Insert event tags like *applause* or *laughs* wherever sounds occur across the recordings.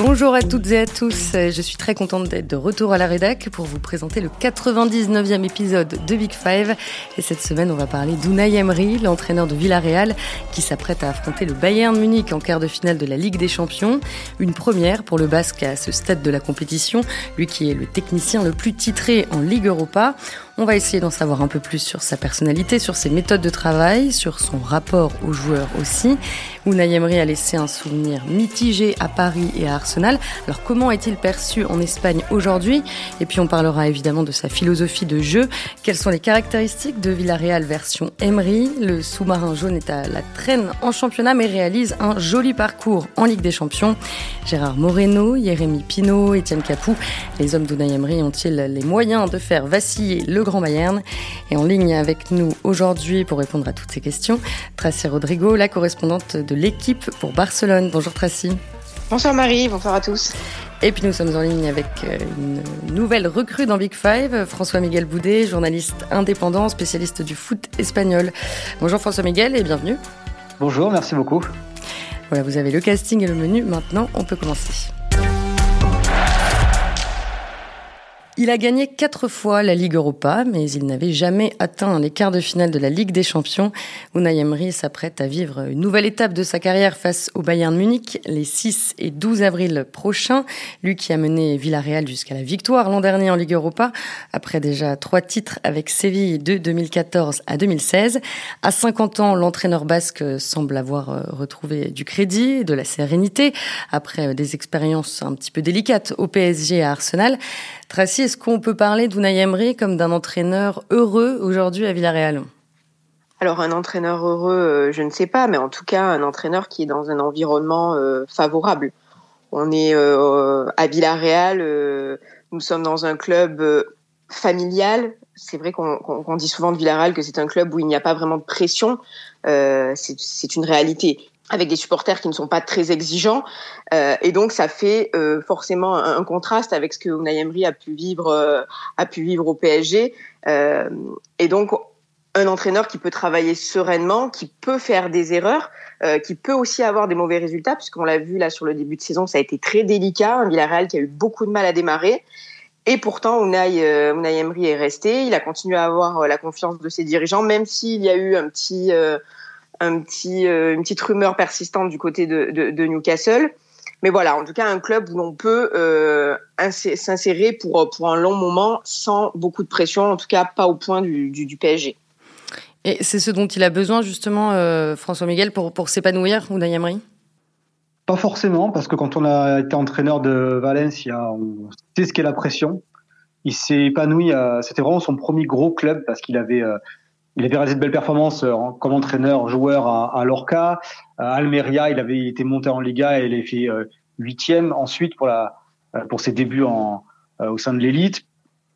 Bonjour à toutes et à tous, je suis très contente d'être de retour à la rédac pour vous présenter le 99e épisode de Big Five. Et cette semaine, on va parler d'Unai Emery, l'entraîneur de Villarreal, qui s'apprête à affronter le Bayern Munich en quart de finale de la Ligue des Champions. Une première pour le Basque à ce stade de la compétition, lui qui est le technicien le plus titré en Ligue Europa. On va essayer d'en savoir un peu plus sur sa personnalité, sur ses méthodes de travail, sur son rapport aux joueurs aussi. Unai Emery a laissé un souvenir mitigé à Paris et à Arsenal. Alors comment est-il perçu en Espagne aujourd'hui? Et puis on parlera évidemment de sa philosophie de jeu. Quelles sont les caractéristiques de Villarreal version Emery? Le sous-marin jaune est à la traîne en championnat mais réalise un joli parcours en Ligue des Champions. Gérard Moreno, Jérémy Pinault, Etienne Capou, les hommes d'Unai Emery ont-ils les moyens de faire vaciller le Grand Bayern. Et en ligne avec nous aujourd'hui pour répondre à toutes ces questions, Tracy Rodrigo, la correspondante de l'équipe pour Barcelone. Bonjour Tracy. Bonsoir Marie, bonsoir à tous. Et puis nous sommes en ligne avec euh, une nouvelle recrue dans Big Five, François-Miguel Boudet, journaliste indépendant, spécialiste du foot espagnol. Bonjour François-Miguel et bienvenue. Bonjour, merci beaucoup. Voilà, vous avez le casting et le menu. Maintenant, on peut commencer. Il a gagné quatre fois la Ligue Europa, mais il n'avait jamais atteint les quarts de finale de la Ligue des Champions. Unai Emery s'apprête à vivre une nouvelle étape de sa carrière face au Bayern Munich les 6 et 12 avril prochains. Lui qui a mené Villarreal jusqu'à la victoire l'an dernier en Ligue Europa, après déjà trois titres avec Séville de 2014 à 2016. À 50 ans, l'entraîneur basque semble avoir euh, retrouvé du crédit, de la sérénité, après des expériences un petit peu délicates au PSG et à Arsenal. Tracy, est-ce qu'on peut parler d'Unai Emery comme d'un entraîneur heureux aujourd'hui à Villarreal? Alors un entraîneur heureux, euh, je ne sais pas, mais en tout cas un entraîneur qui est dans un environnement euh, favorable. On est euh, à Villarreal, nous sommes dans un club familial. C'est vrai qu'on dit souvent de Villarreal que c'est un club où il n'y a pas vraiment de pression. c'est une réalité avec des supporters qui ne sont pas très exigeants euh, et donc ça fait euh, forcément un, contraste avec ce que Unai Emery a pu vivre euh, a pu vivre au PSG et donc un entraîneur qui peut travailler sereinement, qui peut faire des erreurs, qui peut aussi avoir des mauvais résultats puisqu'on l'a vu là sur le début de saison, ça a été très délicat, un Villarreal qui a eu beaucoup de mal à démarrer. Et pourtant, Unai, Unai Emery est resté. Il a continué à avoir la confiance de ses dirigeants, même s'il y a eu un petit, un petit, euh, une petite rumeur persistante du côté de, de, de, Newcastle. Mais voilà, en tout cas, un club où l'on peut euh, s'insérer pour, pour un long moment sans beaucoup de pression, en tout cas pas au point du, du, du PSG. Et c'est ce dont il a besoin justement, euh, François Miguel, pour, pour s'épanouir, ou Emery Pas forcément, parce que quand on a été entraîneur de Valencia, on sait ce qu'est la pression. Il s'est épanoui, c'était vraiment son premier gros club parce qu'il avait il avait réalisé de belles performances euh, comme entraîneur, joueur à, à Lorca. À Almeria, il avait été monté en Liga et il a fait euh, huitième ensuite pour la euh, pour ses débuts en, au sein de l'élite.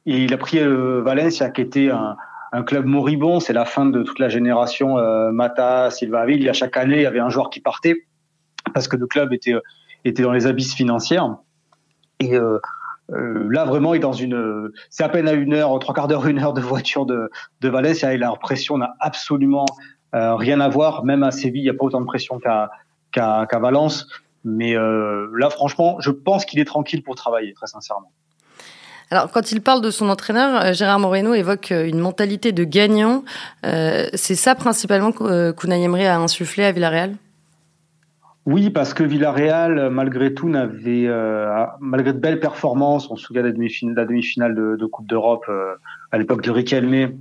Et il a pris Valencia, qui était un, un club moribond. C'est la fin de toute la génération Mata, Silva Ville. À chaque année, il y avait un joueur qui partait parce que le club était était dans les abysses financières. Et euh, là, vraiment, il est dans une. C'est à peine à une heure, trois quarts d'heure, *laughs* une heure de voiture de, de Valence. Et la pression n'a absolument euh, rien à voir. Même à Séville, il n'y a pas autant de pression qu'à qu'à Valence. Mais euh, là, franchement, je pense qu'il est tranquille pour travailler, très sincèrement. Alors, quand il parle de son entraîneur, Gérard Moreno évoque une mentalité de gagnant. c'est ça principalement qu'Unai Emery a insufflé à Villarreal? Oui, parce que Villarreal, malgré tout, n'avait, euh, malgré de belles performances, on se souvient de la demi-finale, de, Coupe d'Europe euh, à l'époque de Riquelme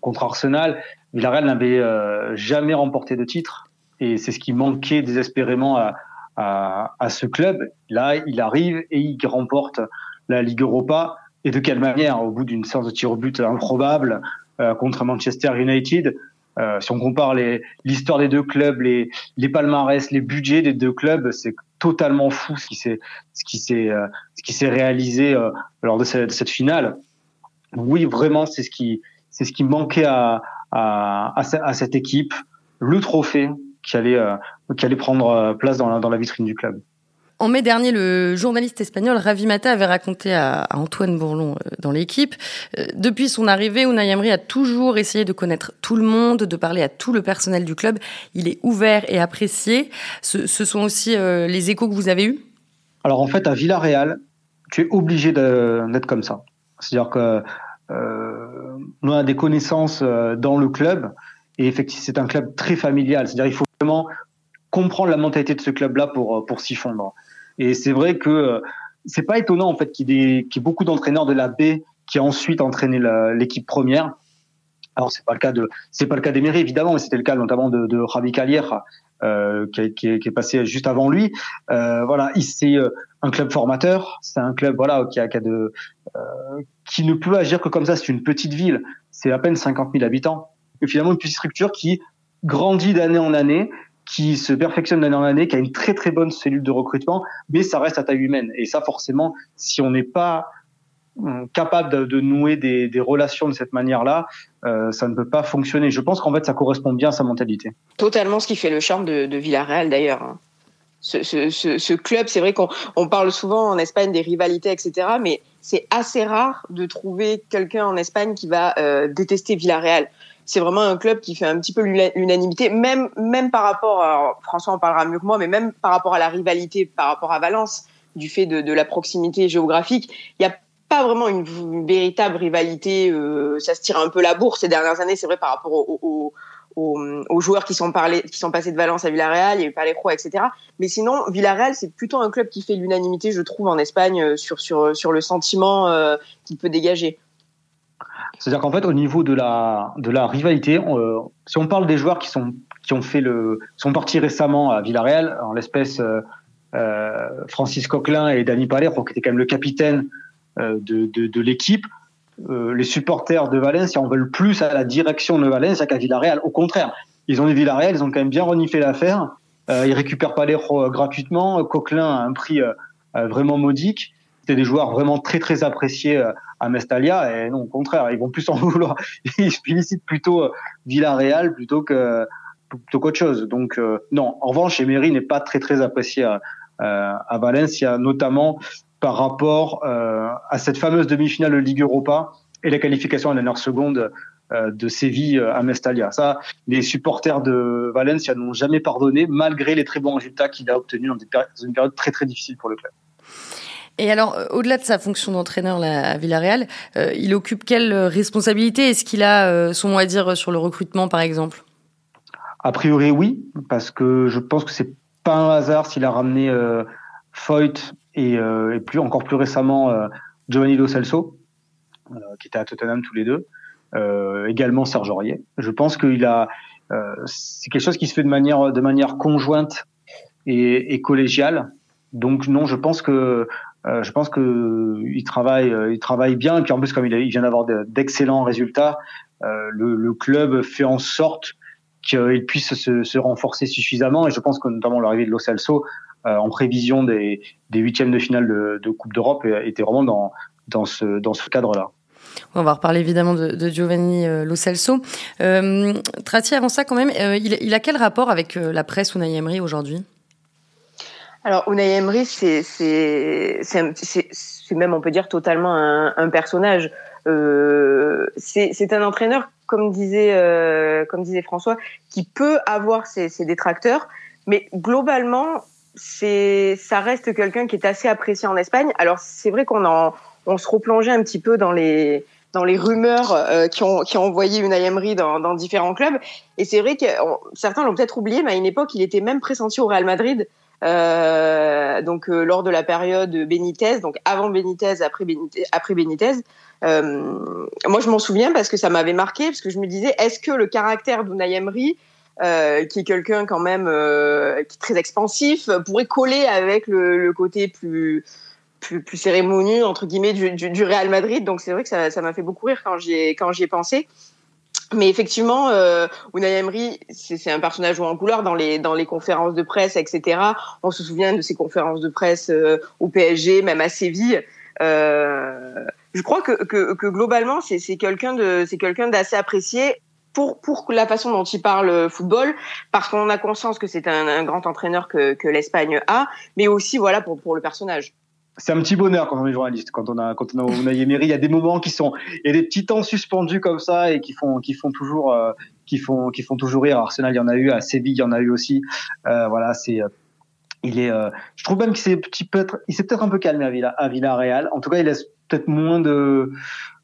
contre Arsenal, Villarreal n'avait euh, jamais remporté de titre, et c'est ce qui manquait désespérément à, à, à, ce club. Là, il arrive et il remporte la Ligue Europa, et de quelle manière? Au bout d'une séance de tir au but improbable contre Manchester United, euh, si on compare l'histoire des deux clubs, les, les palmarès, les budgets des deux clubs, c'est totalement fou ce qui s'est ce qui s'est euh, ce qui s'est réalisé euh, lors de cette, de cette, finale. Oui, vraiment, c'est ce qui c'est ce qui manquait à, à, à, cette équipe, le trophée qui allait qui allait prendre place dans la, dans la vitrine du club. En mai dernier, le journaliste espagnol Ravi Mata avait raconté à, Antoine Bourlon euh, dans l'équipe, euh, depuis son arrivée, Unai Emery a toujours essayé de connaître tout le monde, de parler à tout le personnel du club. Il est ouvert et apprécié. Ce, sont aussi euh, les échos que vous avez eus? Alors en fait, à Villarreal, tu es obligé d'être comme ça. C'est-à-dire que euh, on a des connaissances dans le club et effectivement, c'est un club très familial. C'est-à-dire il faut vraiment comprendre la mentalité de ce club-là pour pour s'y fondre. Et c'est vrai que euh, c'est pas étonnant en fait qu'il y, ait, qu'il y ait beaucoup d'entraîneurs de la B qui a ensuite entraîné l'équipe première. Alors c'est pas le cas de c'est pas le cas d'Emery évidemment, mais c'était le cas notamment de, de Javi Calier euh, qui, qui, qui, est passé juste avant lui. Euh, voilà, c'est euh, un club formateur, c'est un club voilà qui a, qui a de euh, qui ne peut agir que comme ça. C'est une petite ville, c'est à peine 50 000 habitants. Et finalement une petite structure qui grandit d'année en année, qui se perfectionne d'année en année, qui a une très très bonne cellule de recrutement, mais ça reste à taille humaine. Et ça forcément, si on n'est pas euh, capable de, nouer des, relations de cette manière-là, euh, ça ne peut pas fonctionner. Je pense qu'en fait, ça correspond bien à sa mentalité. Totalement ce qui fait le charme de, Villarreal d'ailleurs. Hein. Ce, club, c'est vrai qu'on on parle souvent en Espagne des rivalités, etc., mais c'est assez rare de trouver quelqu'un en Espagne qui va euh, détester Villarreal. C'est vraiment un club qui fait un petit peu l'unanimité, même même par rapport, à, François en parlera mieux que moi, mais même par rapport à la rivalité, par rapport à Valence, du fait de, la proximité géographique, il y a pas vraiment une, véritable rivalité. Euh, ça se tire un peu la bourse ces dernières années, c'est vrai, par rapport aux, aux, joueurs qui sont, passés de Valence à Villarreal, il y a eu Palermo, etc. Mais sinon, Villarreal, c'est plutôt un club qui fait l'unanimité, je trouve, en Espagne, euh, sur, sur, sur le sentiment euh, qu'il peut dégager. C'est-à-dire qu'en fait, au niveau de la, de la rivalité, euh, si on parle des joueurs qui, sont, qui ont fait le, sont partis récemment à Villarreal, en l'espèce euh, euh, Francis Coquelin et Dani Palermo, qui était quand même le capitaine euh, de, de, de l'équipe, euh, les supporters de Valencia en veulent plus à la direction de Valencia qu'à Villarreal. Au contraire, ils ont eu Villarreal, ils ont quand même bien reniflé l'affaire. Euh, ils récupèrent Palermo euh, gratuitement, Coquelin à un prix vraiment modique. C'était des joueurs vraiment très très appréciés à Mestalia et non au contraire, ils vont plus en *laughs* vouloir. Ils félicitent plutôt Villarreal plutôt que plutôt qu'autre chose. Donc non, en revanche, Emery n'est pas très très apprécié à, Valencia, notamment par rapport euh, à cette fameuse demi-finale de Ligue Europa et la qualification à la dernière seconde euh, de Séville euh, à Mestalia. Ça, les supporters de Valencia n'ont jamais pardonné, malgré les très bons résultats qu'il a obtenus dans, dans une période très très difficile pour le club. Et alors, au-delà de sa fonction d'entraîneur à Villarreal, euh, il occupe quelle responsabilité? Est-ce qu'il a euh, son mot à dire sur le recrutement, par exemple? A priori, oui, parce que je pense que c'est pas un hasard s'il a ramené euh, Foyt et, euh, plus encore plus récemment euh, Giovanni Lo euh, qui était à Tottenham tous les deux, euh, également Serge Aurier. Je pense qu'il a c'est quelque chose qui se fait de manière de manière conjointe et collégiale. Donc non, je pense que euh, je pense que il travaille, il travaille bien. Et puis en plus, comme il, a, il vient d'avoir d'excellents résultats, euh, le, club fait en sorte qu'il puisse se, renforcer suffisamment. Et je pense que notamment l'arrivée de Lo Celso euh, en prévision des, huitièmes de finale de, Coupe d'Europe était vraiment dans, ce, cadre-là. On va reparler évidemment de, Giovanni euh, Lo Celso. Euh, avant ça quand même, euh, il, il, a quel rapport avec euh, la presse Unai Emery aujourd'hui? Alors Unai Emery, c'est même on peut dire totalement un, un personnage. Euh, c'est un entraîneur, comme disait euh, comme disait François, qui peut avoir ses, ses détracteurs, mais globalement, ça reste quelqu'un qui est assez apprécié en Espagne. Alors c'est vrai qu'on on se replongeait un petit peu dans les dans les rumeurs euh, qui ont qui ont envoyé une Emery dans, dans différents clubs et c'est vrai que certains l'ont peut-être oublié mais à une époque il était même pressenti au Real Madrid euh, donc euh, lors de la période Benitez donc avant Benitez après Benitez, après euh, moi je m'en souviens parce que ça m'avait marqué parce que je me disais est-ce que le caractère d'Unai euh, qui est quelqu'un quand même euh, qui est très expansif, pourrait coller avec le, le côté plus, plus, plus cérémonieux entre guillemets du, du, Real Madrid? Donc c'est vrai que ça, m'a fait beaucoup rire quand j'y ai ai pensé. Mais effectivement, euh, Unai Emery, c'est un personnage en couleur dans les dans les conférences de presse, etc. On se souvient de ses conférences de presse euh, au PSG, même à Séville. Euh, je crois que, que, que globalement, c'est quelqu'un de c'est quelqu'un d'assez apprécié pour, pour la façon dont il parle football, parce qu'on a conscience que c'est un, un, grand entraîneur que, que l'Espagne a, mais aussi voilà pour, pour le personnage. C'est un petit bonheur quand on est journaliste, quand on a quand on a Unai Emery, il y a des moments qui sont il y a des petits temps suspendus comme ça et qui font qui font toujours euh, qui font qui font toujours rire. Arsenal, il y en a eu, à Séville, il y en a eu aussi. Euh, voilà, c'est il est, euh, je trouve même qu'il s'est peut-être, il s'est peut-être un peu calmé à Villa, à Villarreal. En tout cas, il laisse peut-être moins de,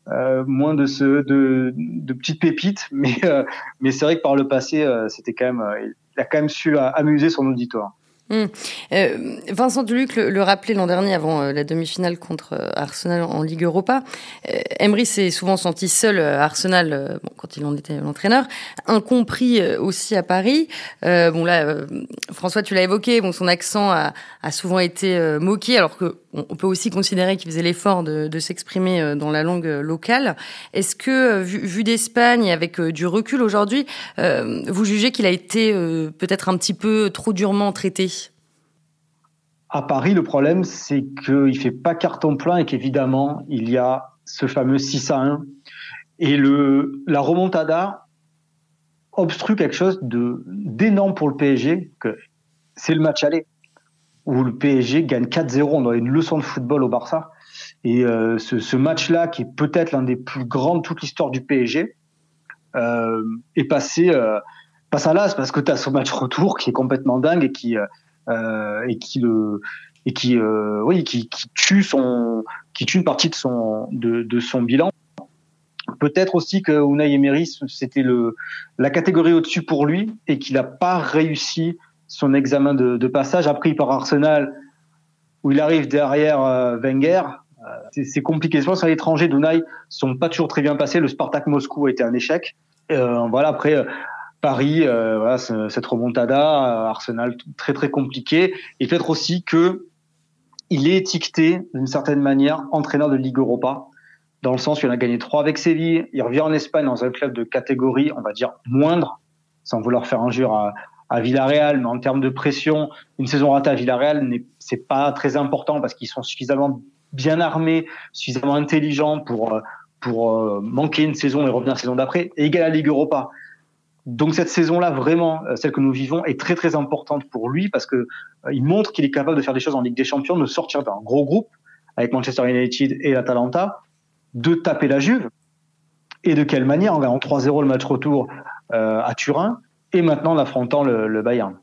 euh, moins de ce, de, de petites pépites, mais, euh, mais c'est vrai que par le passé, euh, c'était quand même, il a quand même su amuser son auditoire. Hum. Euh, Vincent Duluc le, rappelait l'an dernier avant euh, la demi-finale contre euh, Arsenal en Ligue Europa. Emery s'est souvent senti seul à Arsenal quand il en était l'entraîneur, incompris aussi à Paris. bon là, François, tu l'as évoqué, bon son accent a, souvent été moqué, alors que on peut aussi considérer qu'il faisait l'effort de, de s'exprimer dans la langue locale. Est-ce que, vu, vu d'Espagne, avec du recul aujourd'hui, vous jugez qu'il a été peut-être un petit peu trop durement traité? À Paris, le problème, c'est qu'il ne fait pas carton plein et qu'évidemment, il y a ce fameux 6 à 1. Et le, la remontada obstrue quelque chose d'énorme pour le PSG, c'est le match aller, où le PSG gagne 4-0, on donne une leçon de football au Barça. Et euh, ce, match-là, qui est peut-être l'un des plus grands de toute l'histoire du PSG, euh, est passé, euh, passe à l'as, parce que tu as ce match retour qui est complètement dingue et qui euh, et qui le et qui euh, oui qui, tue son qui tue une partie de son de, son bilan. Peut-être aussi que Unai Emery c'était le la catégorie au-dessus pour lui et qu'il n'a pas réussi son examen de, de passage. Après il part Arsenal où il arrive derrière euh, Wenger. Euh, c'est compliqué. Je pense à l'étranger, Dunay sont pas toujours très bien passés. Le Spartak Moscou a été un échec. Euh, voilà. Après, Paris, euh, voilà, cette remontada, euh, Arsenal très très compliqué, et peut-être aussi que il est étiqueté d'une certaine manière entraîneur de Ligue Europa, dans le sens qu'il a gagné trois avec Séville, il revient en Espagne dans un club de catégorie, on va dire moindre, sans vouloir faire injure à, à Villarreal, mais en termes de pression, une saison ratée à Villarreal, c'est pas très important parce qu'ils sont suffisamment bien armés, suffisamment intelligents pour euh, pour manquer une saison et revenir la saison d'après, et égal à Ligue Europa. Donc cette saison-là, vraiment, euh, celle que nous vivons, est très très importante pour lui parce que euh, il montre qu'il est capable de faire des choses en Ligue des Champions, de sortir d'un gros groupe avec Manchester United et l'Atalanta, de taper la Juve et de quelle manière? En gagnant 3-0 le match retour euh, à Turin et maintenant en affrontant le, le Bayern.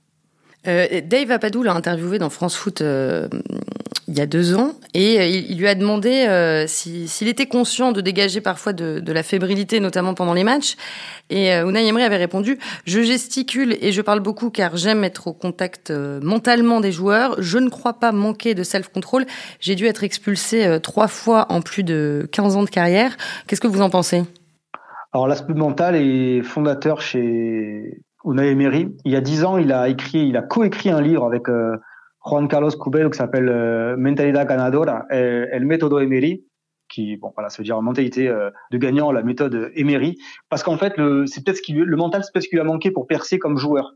Euh, Dave Apadou l'a interviewé dans France Foot euh, il y a deux ans et euh, il, lui a demandé euh, s'il était conscient de dégager parfois de, de, la fébrilité, notamment pendant les matchs. Et euh, Unai Emery avait répondu Je gesticule et je parle beaucoup car j'aime être au contact mentalement des joueurs. Je ne crois pas manquer de self-control. J'ai dû être expulsé trois fois en plus de 15 ans de carrière. Qu'est-ce que vous en pensez? Alors l'aspect mental est fondateur chez Unai Emery. Il y a dix ans, il a écrit, il a coécrit un livre avec euh, Juan Carlos Cubero qui s'appelle euh, Mentalidad Ganadora, et, El Método Emery, qui, bon, voilà, ça veut dire mentalité euh, de gagnant, la méthode Emery. Parce qu'en fait, le, c'est peut-être ce qui, le mental, c'est peut-être ce qui lui a manqué pour percer comme joueur.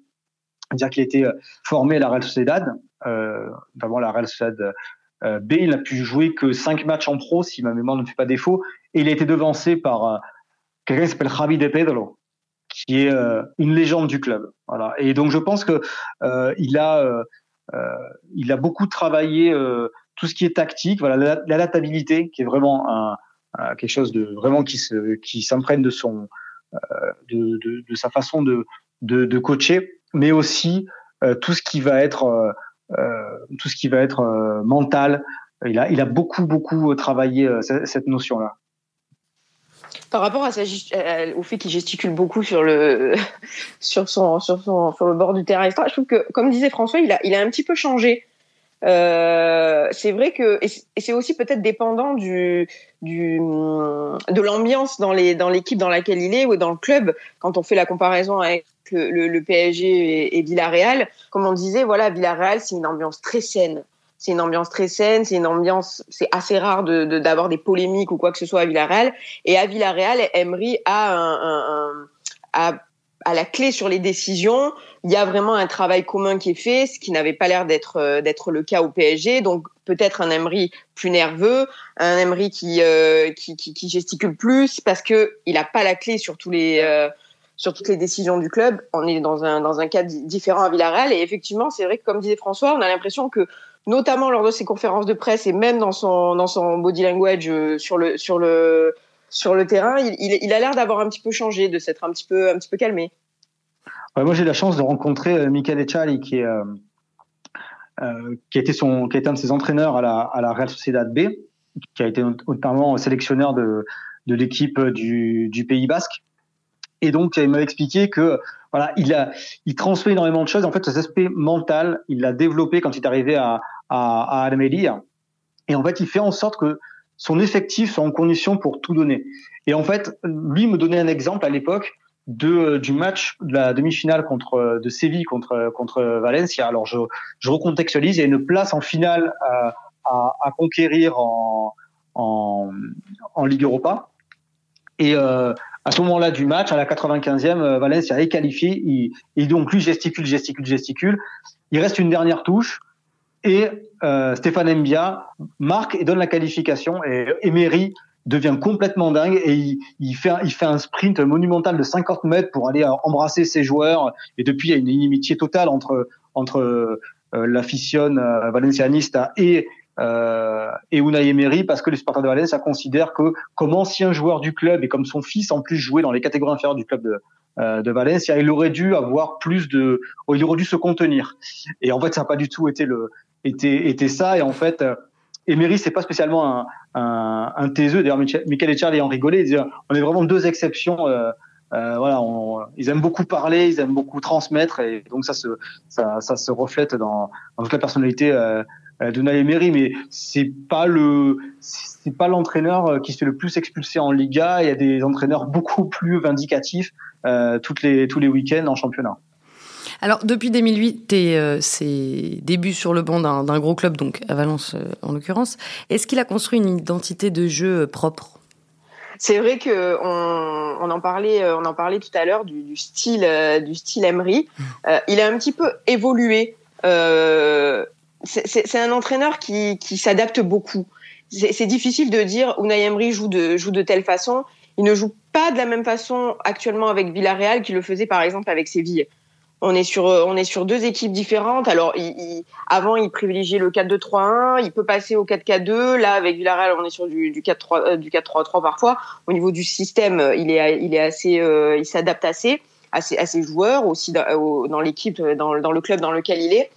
C'est-à-dire qu'il était formé à la Real Sociedad, euh, notamment la Real Sociedad B. Il n'a pu jouer que cinq matchs en pro, si ma mémoire ne fait pas défaut, et il a été devancé par quelqu'un qui s'appelle Javi de Pedro, qui est euh, une légende du club. Voilà. Et donc je pense que euh, il a euh, euh il a beaucoup travaillé euh, tout ce qui est tactique, voilà, l'adaptabilité qui est vraiment un, un, quelque chose de vraiment qui se qui s'imprègne de son de, de, de, sa façon de, de, de coacher, mais aussi tout ce qui va être tout ce qui va être mental. Il a il a beaucoup beaucoup travaillé cette notion là par rapport à sa, au fait qu'il gesticule beaucoup sur le *laughs* sur son sur son sur le bord du terrain etc. Je trouve que comme disait François, il a il a un petit peu changé. Euh, c'est vrai que et c'est aussi peut-être dépendant du du de l'ambiance dans les dans l'équipe dans laquelle il est ou dans le club. Quand on fait la comparaison avec le PSG et, et Villarreal, comme on disait, voilà, Villarreal c'est une ambiance très saine c'est une ambiance très saine, c'est une ambiance, c'est assez rare de, d'avoir des polémiques ou quoi que ce soit à Villarreal. Et à Villarreal, Emery a, a, la clé sur les décisions. Il y a vraiment un travail commun qui est fait, ce qui n'avait pas l'air d'être euh, d'être le cas au PSG. Donc peut-être un Emery plus nerveux, un Emery qui, euh, qui, qui, qui, gesticule plus parce que il a pas la clé sur tous les euh, sur toutes les décisions du club. On est dans un dans un cadre différent à Villarreal et effectivement, c'est vrai que comme disait François, on a l'impression que notamment lors de ses conférences de presse et même dans son dans son body language euh, sur le sur le sur le terrain, il, a l'air d'avoir un petit peu changé, de s'être un petit peu un petit peu calmé. Moi j'ai la chance de rencontrer euh, Michael Echali qui est euh, qui a qui a un de ses entraîneurs à la, à la Real Sociedad B, qui a été notamment sélectionneur de, de l'équipe du, du Pays Basque. Et donc, il m'a expliqué que voilà, il a, il transmet énormément de choses. En fait, cet aspect mental, il l'a développé quand il est arrivé à, à, à Almeria. Et en fait, il fait en sorte que son effectif soit en condition pour tout donner. Et en fait, lui me donnait un exemple à l'époque de du match de la demi-finale contre de Séville contre contre Valencia. Alors je, je recontextualise, il y a une place en finale à, à, à conquérir en, en, en Ligue Europa. Et euh, à ce moment-là du match, à la 95e, euh, Valencia est qualifié. Il, et donc lui gesticule, gesticule, gesticule. Il reste une dernière touche et euh, Stéphane Mbia marque et donne la qualification. Et Emery devient complètement dingue et il, il, fait, il fait un sprint monumental de 50 mètres pour aller embrasser ses joueurs. Et depuis, il y a une inimitié totale entre, entre euh, euh, valencianista et euh, et Unai Emery parce que les supporters de Valencia considèrent que comme ancien joueur du club et comme son fils en plus jouait dans les catégories inférieures du club de, euh, de Valencia, il aurait dû avoir plus de, il aurait dû se contenir. Et en fait, ça n'a pas du tout été le, été, été ça. Et en fait, euh, Emery, c'est pas spécialement un, un, un taiseux. D'ailleurs, Michael et Charlie en rigolaient. On est vraiment deux exceptions. Euh, euh, voilà, on, ils aiment beaucoup parler, ils aiment beaucoup transmettre, et donc ça se, ça, ça se reflète dans, dans toute la personnalité euh, euh, d'Unai Emery, mais c'est pas le c'est pas l'entraîneur euh, qui se fait le plus expulser en Liga. Il y a des entraîneurs beaucoup plus vindicatifs euh, toutes les tous les week-ends en championnat. Alors depuis 2008, tes euh, c'est début sur le banc d'un gros club, donc à Valence euh, en l'occurrence. Est-ce qu'il a construit une identité de jeu propre? C'est vrai que on, on, en parlait, on en parlait tout à l'heure du, du, style, du style Emery. Euh, il a un petit peu évolué. Euh, c'est un entraîneur qui, qui s'adapte beaucoup. C'est difficile de dire Unai Emery joue de, joue de telle façon. Il ne joue pas de la même façon actuellement avec Villarreal qu'il le faisait par exemple avec Séville. On est sur on est sur deux équipes différentes. Alors il, il, avant il privilégiait le 4-2-3-1, il peut passer au 4-4-2. Là avec Villarreal on est sur du, du 4-3 euh, 4-3-3 parfois. Au niveau du système il est il est assez euh, il s'adapte assez à ses, à ses joueurs aussi dans, dans l'équipe dans le club dans lequel il est.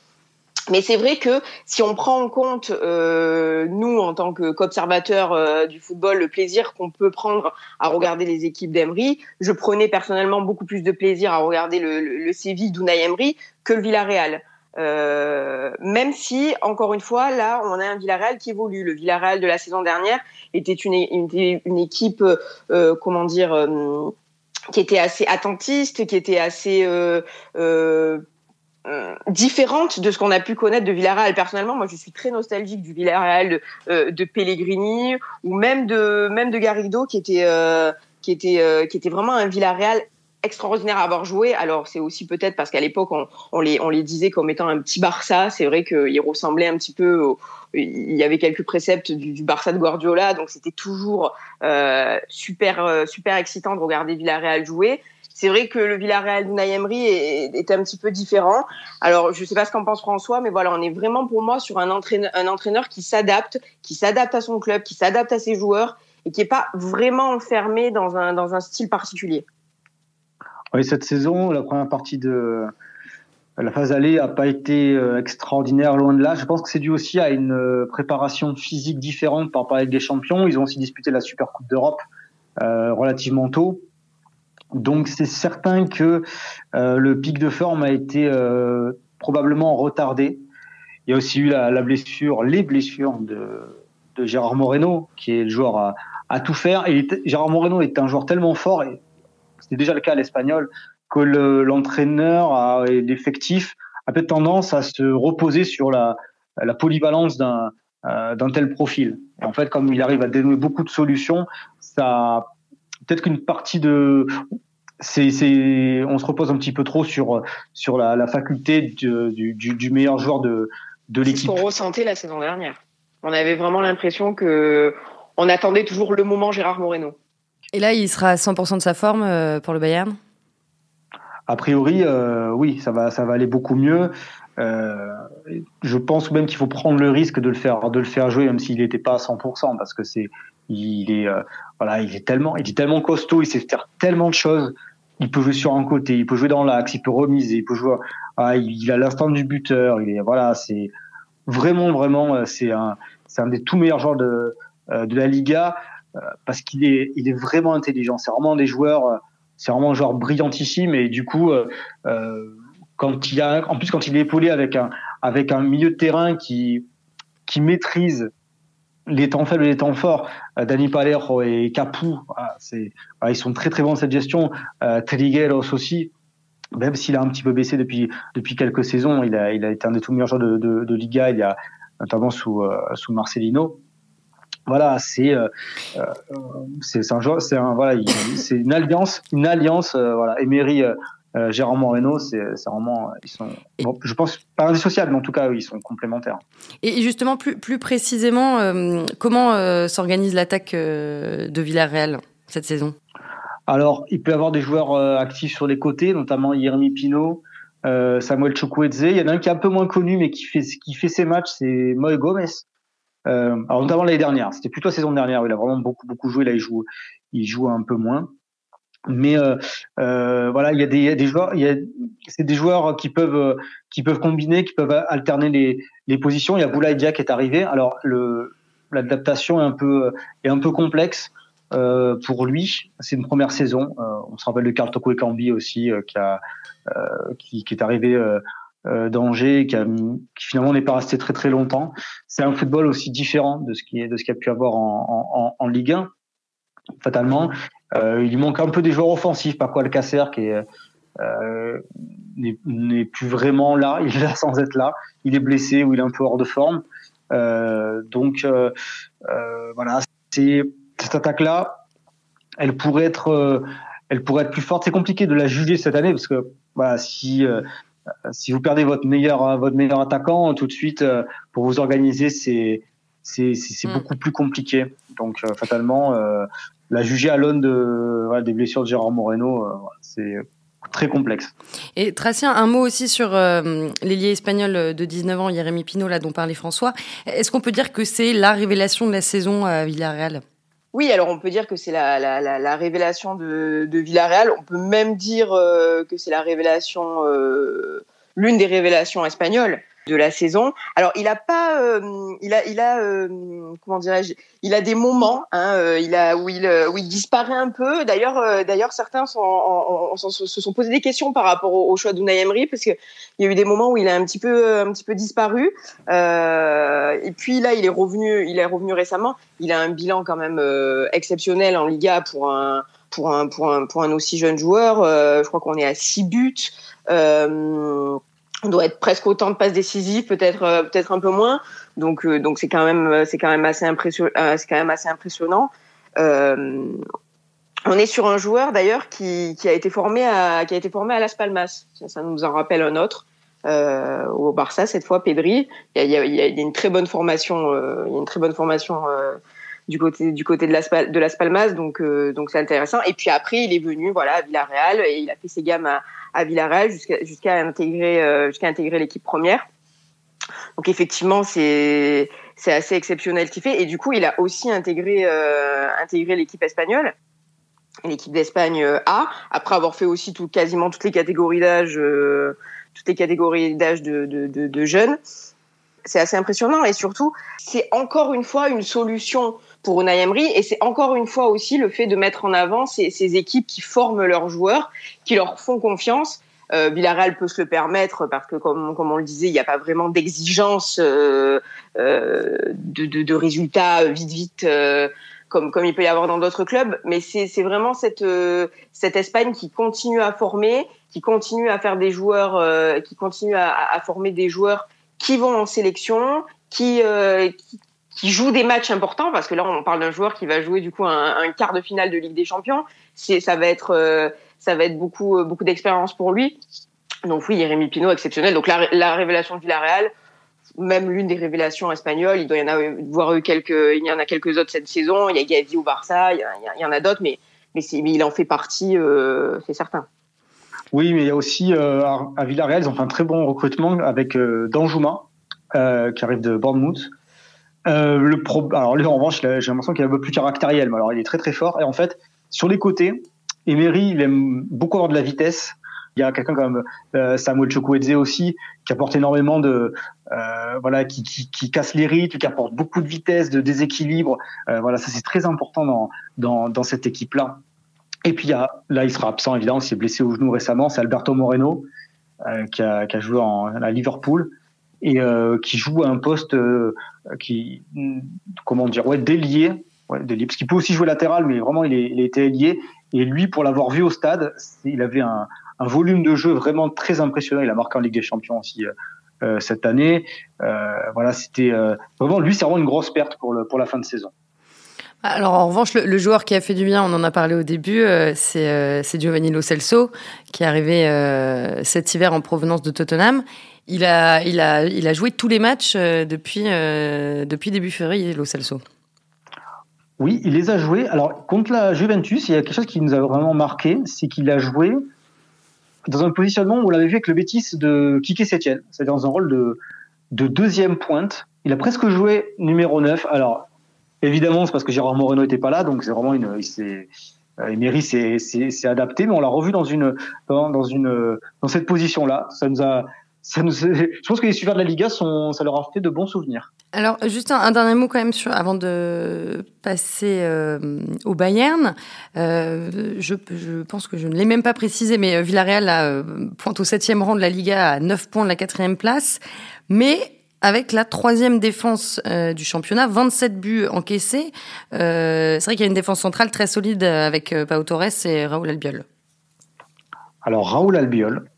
Mais c'est vrai que si on prend en compte, euh, nous, en tant qu'observateurs euh, du football, le plaisir qu'on peut prendre à regarder les équipes d'Emery, je prenais personnellement beaucoup plus de plaisir à regarder le, le, le Séville d'Unai Emery que le Villarreal. Euh, même si, encore une fois, là, on a un Villarreal qui évolue. Le Villarreal de la saison dernière était une, une, une équipe, euh, comment dire, euh, qui était assez attentiste, qui était assez euh, euh, différente de ce qu'on a pu connaître de Villarreal. Personnellement, moi, je suis très nostalgique du Villarreal de, euh, de Pellegrini ou même de même de Garrido, qui était euh, qui était euh, qui était vraiment un Villarreal extraordinaire à avoir joué. Alors c'est aussi peut-être parce qu'à l'époque on, les on les disait comme étant un petit Barça. C'est vrai qu'il ressemblait un petit peu. Il y avait quelques préceptes du, du Barça de Guardiola, donc c'était toujours super super excitant de regarder Villarreal jouer. C'est vrai que le Villarreal d'Unai Emery est, un petit peu différent. Alors, je ne sais pas ce qu'en pense François, mais voilà, on est vraiment pour moi sur un entraîneur, qui s'adapte, qui s'adapte à son club, qui s'adapte à ses joueurs et qui n'est pas vraiment enfermé dans un, style particulier. Oui, cette saison, la première partie de la phase allée n'a pas été euh, extraordinaire, loin de là. Je pense que c'est dû aussi à une euh, préparation physique différente par rapport à des champions. Ils ont aussi disputé la Super Coupe d'Europe euh, relativement tôt. Donc c'est certain que euh, le pic de forme a été euh, probablement retardé. Il y a aussi eu la, la blessure, les blessures de, de, Gérard Moreno, qui est le joueur à, à tout faire. Et Gérard Moreno est un joueur tellement fort, et c'était déjà le cas à l'Espagnol, que l'entraîneur le, et l'effectif a peut-être tendance à se reposer sur la, la polyvalence d'un euh, tel profil. En fait, comme il arrive à dénouer beaucoup de solutions, ça peut-être qu'une partie de c'est, c'est, on se repose un petit peu trop sur sur la, la faculté du, du, du, meilleur joueur de de l'équipe. C'est ce qu'on ressentait la saison dernière. On avait vraiment l'impression que on attendait toujours le moment Gérard Moreno. Et là, il sera à 100% de sa forme euh, pour le Bayern? A priori, euh, oui, ça va ça va aller beaucoup mieux. Euh, je pense même qu'il faut prendre le risque de le faire de le faire jouer même s'il n'était pas à 100% parce que c'est il est euh, voilà il est tellement il est tellement costaud il sait faire tellement de choses il peut jouer sur un côté il peut jouer dans l'axe il peut remiser il peut jouer ah, il, a l'instant du buteur il est voilà c'est vraiment, vraiment, c'est un, c'est un des tout meilleurs joueurs de, de la Liga parce qu'il est, il est vraiment intelligent. C'est vraiment des joueurs, c'est vraiment un joueur brillantissime et du coup, quand il a, en plus quand il est épaulé avec un, avec un milieu de terrain qui, qui maîtrise les temps faibles et les temps forts, euh, Dani Palero et Capu, c'est, ils sont très très bons dans cette gestion. Euh, Trigueros aussi, même s'il a un petit peu baissé depuis depuis quelques saisons, il a il a été un des tout meilleurs joueurs de, de, Liga, il y a notamment sous euh, sous Marcelino. Voilà, c'est euh, euh c'est un joueur, c'est un voilà, c'est une alliance, une alliance. voilà, Emery euh, Gérard Moreno, c'est vraiment, ils sont, je pense pas indissociables, mais en tout cas, ils sont complémentaires. Et justement, plus, plus précisément, euh, comment euh, s'organise l'attaque de Villarreal cette saison? Alors, il peut y avoir des joueurs actifs sur les côtés, notamment Yermi Pino, Samuel Chukwueze. Il y en a un qui est un peu moins connu, mais qui fait, qui fait ses matchs, c'est Moe Gomez. alors, notamment l'année dernière, c'était plutôt la saison dernière, où il a vraiment beaucoup, beaucoup joué, là, il joue, il joue un peu moins. Mais euh, euh, voilà, il y a des, joueurs, y a, c'est des joueurs qui peuvent qui peuvent combiner, qui peuvent alterner les, les positions. Il y a Boulaye Dia qui est arrivé. Alors l'adaptation est un peu est un peu complexe euh, pour lui. C'est une première saison. Euh, on se rappelle de Carl Toko Ekambi aussi euh, qui a euh, qui, qui, est arrivé d'Angers, qui, qui finalement n'est pas resté très très longtemps. C'est un football aussi différent de ce qui est de ce qu'il a pu avoir en, en, en Ligue 1 fatalement. Euh, il manque un peu des joueurs offensifs, par quoi le Casser qui est euh, n'est plus vraiment là, *laughs* il est là sans être là, il est blessé ou il est un peu hors de forme. Euh, donc euh, voilà, cette attaque-là, elle pourrait être, elle pourrait être plus forte. C'est compliqué de la juger cette année parce que voilà, si si vous perdez votre meilleur votre meilleur attaquant tout de suite pour vous organiser, c'est c'est mm. beaucoup plus compliqué. Donc fatalement, la juger à l'aune de, des blessures de Gérard Moreno, euh, c'est très complexe. Et Tracy, un mot aussi sur euh, l'ailier espagnol de 19 ans, Jérémy Pino, là, dont parlait François. Est-ce qu'on peut dire que c'est la révélation de la saison à Villarreal? Oui, alors on peut dire que c'est la, la, la, révélation de, de, Villarreal. On peut même dire euh, que c'est la révélation, l'une des révélations espagnoles de la saison. Alors il a pas, euh, il a, il a, euh, comment dirais-je, il a des moments, hein, euh, il a où il, où il disparaît un peu. D'ailleurs, d'ailleurs certains se sont posé des questions par rapport au, choix d'Unai Emery parce que il y a eu des moments où il a un petit peu, un petit peu disparu. et puis là, il est revenu, il est revenu récemment. Il a un bilan quand même exceptionnel en Liga pour un pour un, pour un, pour un aussi jeune joueur. je crois qu'on est à six buts. On doit être presque autant de passes décisives, peut-être euh, peut-être un peu moins. Donc euh, donc c'est quand même c'est quand même assez impressionnant. Euh, c'est quand même assez impressionnant. on est sur un joueur d'ailleurs qui, qui a été formé à qui a été formé à Las Palmas. Ça, nous en rappelle un autre. au Barça cette fois Pedri il y a, il y a, une très bonne formation il y a une très bonne formation du côté du côté de Las, de Las Palmas donc donc c'est intéressant et puis après il est venu voilà à Villarreal et il a fait ses gammes à, Villarreal jusqu'à jusqu'à intégrer euh, jusqu'à intégrer l'équipe première. Donc effectivement, c'est c'est assez exceptionnel ce qu'il fait et du coup, il a aussi intégré euh, intégré l'équipe espagnole l'équipe d'Espagne euh, A, après avoir fait aussi tout, quasiment toutes les catégories d'âge, toutes les catégories d'âge de, de, jeunes. C'est assez impressionnant et surtout, c'est encore une fois une solution pour Unai Emery. Et c'est encore une fois aussi le fait de mettre en avant ces, équipes qui forment leurs joueurs, qui leur font confiance. Euh, Villarreal peut se le permettre parce que, comme, comme on le disait, il n'y a pas vraiment d'exigence euh, euh, de, de, de, résultats vite vite euh, comme, comme il peut y avoir dans d'autres clubs. Mais c'est vraiment cette, euh, cette Espagne qui continue à former, qui continue à faire des joueurs, euh, qui continue à, à, former des joueurs qui vont en sélection, qui, qui, qui joue des matchs importants parce que là on parle d'un joueur qui va jouer du coup un, quart de finale de Ligue des Champions. C'est ça va être euh, ça va être beaucoup euh, beaucoup d'expérience pour lui. Donc oui, Jérémy Pino exceptionnel. Donc la, la révélation de Villarreal, même l'une des révélations espagnoles. Il y en avoir eu quelques, il y en a quelques autres cette saison. Il y a Gavi au Barça, il y, en a d'autres, mais mais, il en fait partie, euh, c'est certain. Oui, mais il y a aussi à Villarreal, ils ont fait un très bon recrutement avec Danjuma, qui arrive de Bournemouth. Euh, le pro... Alors en revanche, j'ai l'impression qu'il est un peu plus caractériel, mais alors il est très très fort. Et en fait, sur les côtés, Emery, il aime beaucoup avoir de la vitesse. Il y a quelqu'un comme Samuel Chukwueze aussi qui apporte énormément de voilà qui, qui, qui, casse les rythmes, qui apporte beaucoup de vitesse, de déséquilibre. voilà, ça c'est très important dans dans, dans cette équipe là. Et puis il y a, là, il sera absent évidemment, il s'est blessé au genou récemment. C'est Alberto Moreno qui a, qui, a, joué en, à Liverpool et euh, qui joue à un poste euh, qui, comment dire, ouais, délié, ouais, délié, parce qu'il peut aussi jouer latéral, mais vraiment il, est, il était lié. Et lui, pour l'avoir vu au stade, il avait un, volume de jeu vraiment très impressionnant. Il a marqué en Ligue des Champions aussi euh, euh cette année. Voilà, c'était vraiment lui, c'est vraiment une grosse perte pour le, pour la fin de saison. Alors en revanche, le, joueur qui a fait du bien, on en a parlé au début, euh, c'est Giovanni Lo Celso, qui est arrivé cet hiver en provenance de Tottenham. Il a, il a, il a joué tous les matchs euh, depuis, euh, depuis début février, Lo Celso. Oui, il les a joués. Alors, contre la Juventus, il y a quelque chose qui nous a vraiment marqué, c'est qu'il a joué dans un positionnement où on l'avait vu avec le Betis de Kike Setien, c'est-à-dire dans un rôle de, de deuxième pointe. Il a presque joué numéro 9. Alors, évidemment, c'est parce que Gérard Moreno n'était pas là, donc c'est vraiment une, il Emery s'est adapté, mais on l'a revu dans une, dans une, dans cette position-là. Ça nous a, ça nous, je pense que les suiveurs de la Liga, sont, ça leur a fait de bons souvenirs. Alors, juste un, dernier mot quand même sur, avant de passer euh, au Bayern. Euh, je, je, pense que je ne l'ai même pas précisé, mais euh, Villarreal là, euh, pointe au septième rang de la Liga à 9 points de la quatrième place. Mais avec la troisième défense euh, du championnat, 27 buts encaissés. Euh, c'est vrai qu'il y a une défense centrale très solide avec Pau Torres et Raoul Albiol. Alors Raoul Albiol,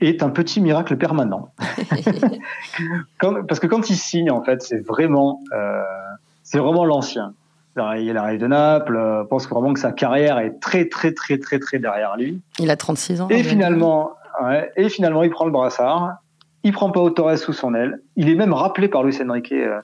est un petit miracle permanent. *laughs* parce que quand il signe, en fait, c'est vraiment, euh, c'est vraiment l'ancien. Il arrive de Naples, euh, pense vraiment que sa carrière est très, très, très, très, très derrière lui. Il a 36 ans. Et finalement, ouais, et finalement, il prend le brassard. Il prend pas Torres sous son aile. Il est même rappelé par Luis Enrique euh,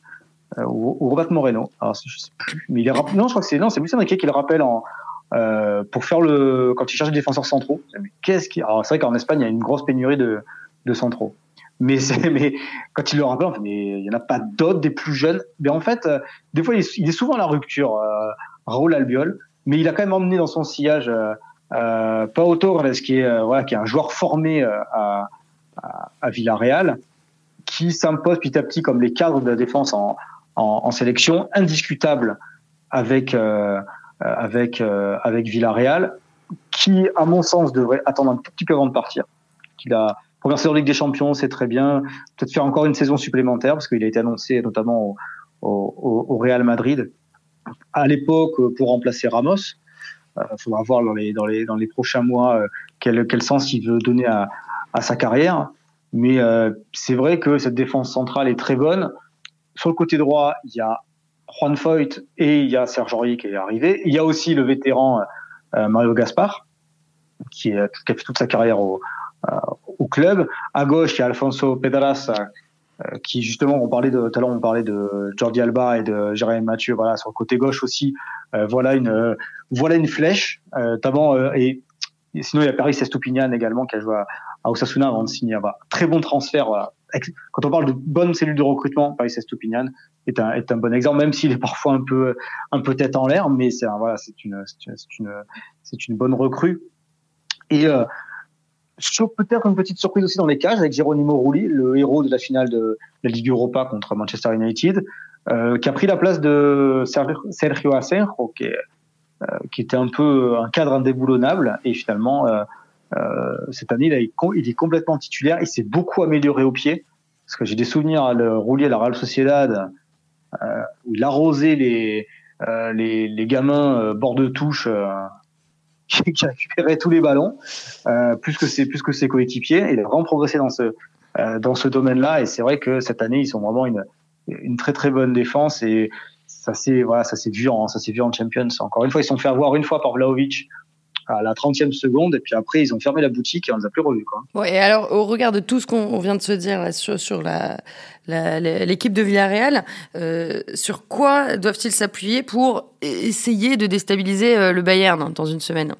ou, ou Robert Moreno. Alors, je sais plus, mais il est rappelé, non, je crois que c'est, non, c'est Luis Enrique qui le rappelle en, euh, pour faire le quand il cherche des défenseurs centraux. Qu'est-ce qui Alors c'est vrai qu'en Espagne il y a une grosse pénurie de, de centraux. Mais mais quand il le rappelle, mais il y en a pas d'autres des plus jeunes. Mais en fait, euh, des fois il est, souvent à la rupture. Euh, Raoul Albiol, mais il a quand même emmené dans son sillage euh, euh, Pau Torres, qui est voilà, qui est un joueur formé à, à, Villarreal, qui s'impose petit à petit comme les cadres de la défense en, en, sélection, indiscutable avec avec euh, avec Villarreal, qui, à mon sens, devrait attendre un petit peu avant de partir. Qu'il a première saison Ligue des Champions, c'est très bien. Peut-être faire encore une saison supplémentaire parce qu'il a été annoncé notamment au, au, au Real Madrid à l'époque pour remplacer Ramos. Il euh, faudra voir dans les, dans les, dans les prochains mois euh, quel, quel sens il veut donner à, à sa carrière. Mais euh, c'est vrai que cette défense centrale est très bonne. Sur le côté droit, il y a Juan Foyt et il y a Serge Aurier qui est arrivé. Il y a aussi le vétéran euh, Mario Gaspar qui, a fait toute sa carrière au, euh, au club. À gauche, il y a Alfonso Pedraza euh, qui justement, on parlait de tout à l'heure, on parlait de Jordi Alba et de Jérémy Mathieu. Voilà, sur le côté gauche aussi, voilà une voilà une flèche. et, sinon il y a Paris Estupinian également qui a joué à, à Osasuna avant de signer. Très bon transfert. Quand on parle de bonne cellule de recrutement, Paris Estupinian est un, est un bon exemple, même s'il est parfois un peu, tête en l'air, mais c'est une, bonne recrue. Et euh, peut-être une petite surprise aussi dans les cages avec Geronimo Rulli, le héros de la finale de la Ligue Europa contre Manchester United, euh, qui a pris la place de Sergio est, euh, qui était un peu un cadre indéboulonnable, et finalement, euh cette année, il, a, il est complètement titulaire, il s'est beaucoup amélioré au pied, parce que j'ai des souvenirs à le rouler à la Real Sociedad, euh, où il arrosait les, euh, les, les, gamins euh, bord de touche *laughs* qui récupéraient tous les ballons, plus que ses plus que ses coéquipiers. Il a vraiment progressé dans ce dans ce domaine-là, et c'est vrai que cette année ils sont vraiment une une très très bonne défense et ça c'est voilà ça c'est vu en ça c'est vu en Champions. Encore une fois, ils sont fait avoir une fois par Vlaovic à la 30e seconde, et puis après, ils ont fermé la boutique et on les a plus revus. Quoi. Ouais, et alors, au regard de tout ce qu'on vient de se dire là, sur, sur la, l'équipe de Villarreal, euh, sur quoi doivent-ils s'appuyer pour essayer de déstabiliser euh, le Bayern dans une semaine?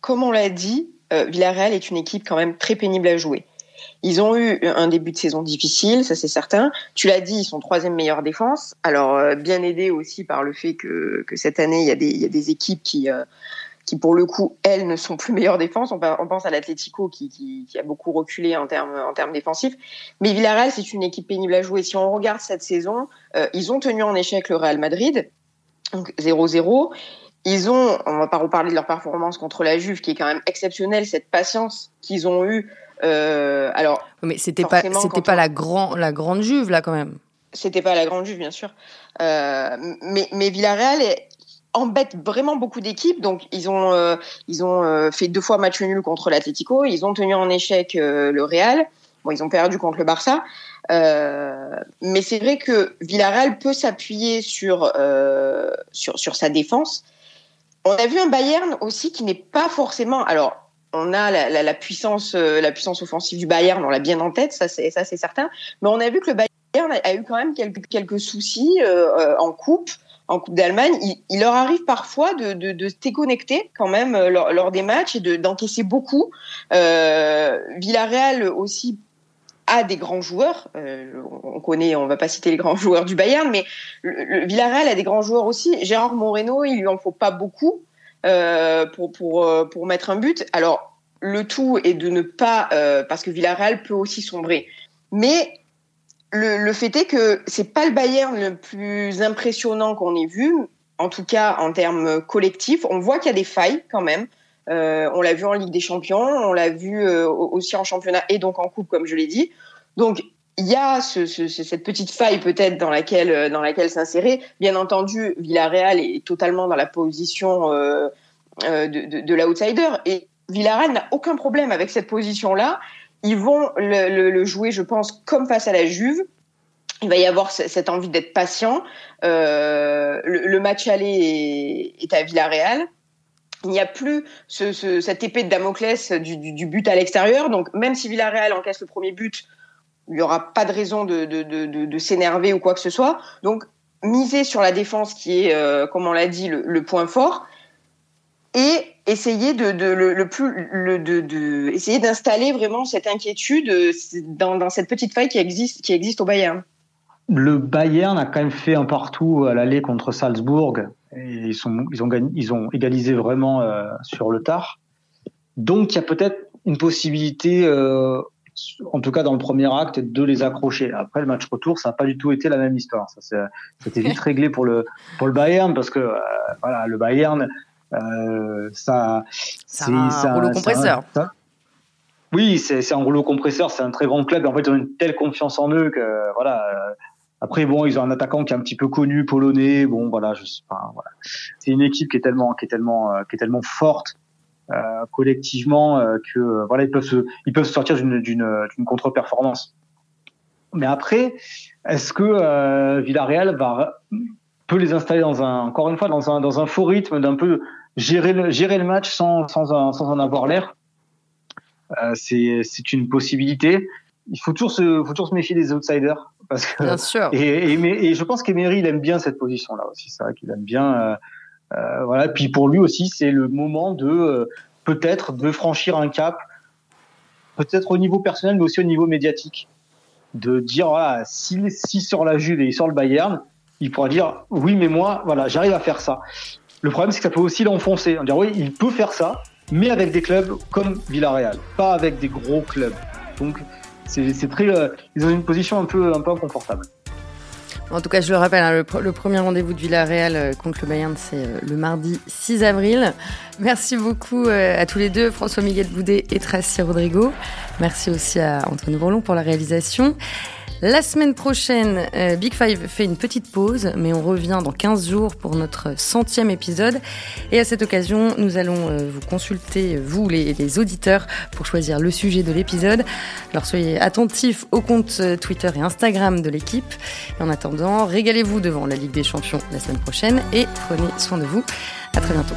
Comme on l'a dit, euh, Villarreal est une équipe quand même très pénible à jouer. Ils ont eu un début de saison difficile, ça c'est certain. Tu l'as dit, ils sont troisième meilleure défense. Alors euh, bien aidé aussi par le fait que, que cette année il y a des, il y a des équipes qui qui pour le coup, elles, ne sont plus meilleures défenses. On, pense à l'Atlético qui, qui, qui, a beaucoup reculé en termes, en termes défensifs. Mais Villarreal, c'est une équipe pénible à jouer. Si on regarde cette saison, euh, ils ont tenu en échec le Real Madrid, donc 0-0. Ils ont, on va pas reparler de leur performance contre la Juve, qui est quand même exceptionnelle, cette patience qu'ils ont eue. Euh, alors, mais c'était pas, c'était pas la grand, la grande Juve là quand même. C'était pas la grande Juve, bien sûr. Euh, mais, mais Villarreal est, embête vraiment beaucoup d'équipes. Donc ils ont euh, ils ont euh, fait deux fois match nul contre l'Atlético. Ils ont tenu en échec euh, le Real. Bon, ils ont perdu contre le Barça. mais c'est vrai que Villarreal peut s'appuyer sur, sur sur sa défense. On a vu un Bayern aussi qui n'est pas forcément. Alors on a la, la, la puissance la puissance offensive du Bayern, on l'a bien en tête, ça c'est certain. Mais on a vu que le Bayern a, a eu quand même quelques quelques soucis en coupe en Coupe d'Allemagne, il, leur arrive parfois de, de, de se déconnecter quand même euh, lors, des matchs et d'encaisser beaucoup. Euh, Villarreal aussi a des grands joueurs. Euh, on connaît, on va pas citer les grands *laughs* joueurs du Bayern, mais Villarreal a des grands joueurs aussi. Gérard Moreno, il lui en faut pas beaucoup pour pour pour mettre un but. Alors le tout est de ne pas parce que Villarreal peut aussi sombrer, mais le, fait est que c'est pas le Bayern le plus impressionnant qu'on ait vu, en tout cas en termes collectifs. On voit qu'il y a des failles quand même. Euh, on l'a vu en Ligue des Champions, on l'a vu euh, aussi en championnat et donc en coupe, comme je l'ai dit. Donc il y a ce, ce, cette petite faille peut-être dans laquelle euh, dans laquelle s'insérer. Bien entendu, Villarreal est totalement dans la position de l'outsider et Villarreal n'a aucun problème avec cette position-là ils vont le, jouer, je pense, comme face à la Juve. Il va y avoir cette envie d'être patient. Euh, le, match aller est, est à Villarreal. Il n'y a plus ce, ce, cette épée de Damoclès du, but à l'extérieur. Donc, même si Villarreal encaisse le premier but, il n'y aura pas de raison de s'énerver ou quoi que ce soit. Donc, miser sur la défense qui est, euh, comme on l'a dit, le, le, point fort. Et essayer de, de le, plus le, de, de essayer d'installer vraiment cette inquiétude euh, dans, dans, cette petite faille qui existe qui existe au Bayern. Le Bayern a quand même fait un partout à l'aller contre Salzbourg et ils sont ils ont gagné, ils ont égalisé vraiment euh, sur le tard. Donc il y a peut-être une possibilité euh, en tout cas dans le premier acte de les accrocher. Après le match retour, ça n'a pas du tout été la même histoire. Ça c'était vite *laughs* réglé pour le pour le Bayern parce que euh, voilà, le Bayern euh, ça, c'est un rouleau compresseur. oui, c'est un rouleau compresseur. C'est un très grand club. En fait, ils ont une telle confiance en eux que voilà. Euh, après, bon, ils ont un attaquant qui est un petit peu connu, polonais. Bon, voilà, je sais pas. Voilà. C'est une équipe qui est tellement, qui est tellement, euh, qui est tellement forte euh, collectivement euh, que voilà, ils peuvent se, ils peuvent sortir d'une, d'une, d'une contre-performance. Mais après, est-ce que Villarreal va peut les installer dans un, encore une fois, dans un, dans un faux rythme d'un peu gérer le, gérer le match sans, sans, en, sans en avoir l'air. Euh, c'est, c'est une possibilité. Il faut toujours se, faut toujours se méfier des outsiders. Parce que, bien sûr. *laughs* Et, et, et je pense qu'Emery, il aime bien cette position-là aussi. C'est vrai qu'il aime bien. Euh, euh, voilà. Puis pour lui aussi, c'est le moment de euh, peut-être de franchir un cap, peut-être au niveau personnel, mais aussi au niveau médiatique, de dire voilà, si, si sur la Juve et sur le Bayern, il pourra dire oui, mais moi, voilà, j'arrive à faire ça. Le problème, c'est que ça peut aussi l'enfoncer. On dire oui, il peut faire ça, mais avec des clubs comme Villarreal, pas avec des gros clubs. Donc, c'est très, euh, ils ont une position un peu, un peu inconfortable. En tout cas, je le rappelle, hein, le, premier rendez-vous de Villarreal euh, contre le Bayern, c'est euh, le mardi 6 avril. Merci beaucoup à tous les deux, François-Miguel Boudet et Tracy Rodrigo. Merci aussi à Antoine Bourlon pour la réalisation. La semaine prochaine, euh, Big Five fait une petite pause, mais on revient dans 15 jours pour notre centième épisode. Et à cette occasion, nous allons euh, vous consulter, vous les, auditeurs, pour choisir le sujet de l'épisode. Alors soyez attentifs aux comptes euh, Twitter et Instagram de l'équipe. Et en attendant, régalez-vous devant la Ligue des Champions la semaine prochaine et prenez soin de vous. À très bientôt.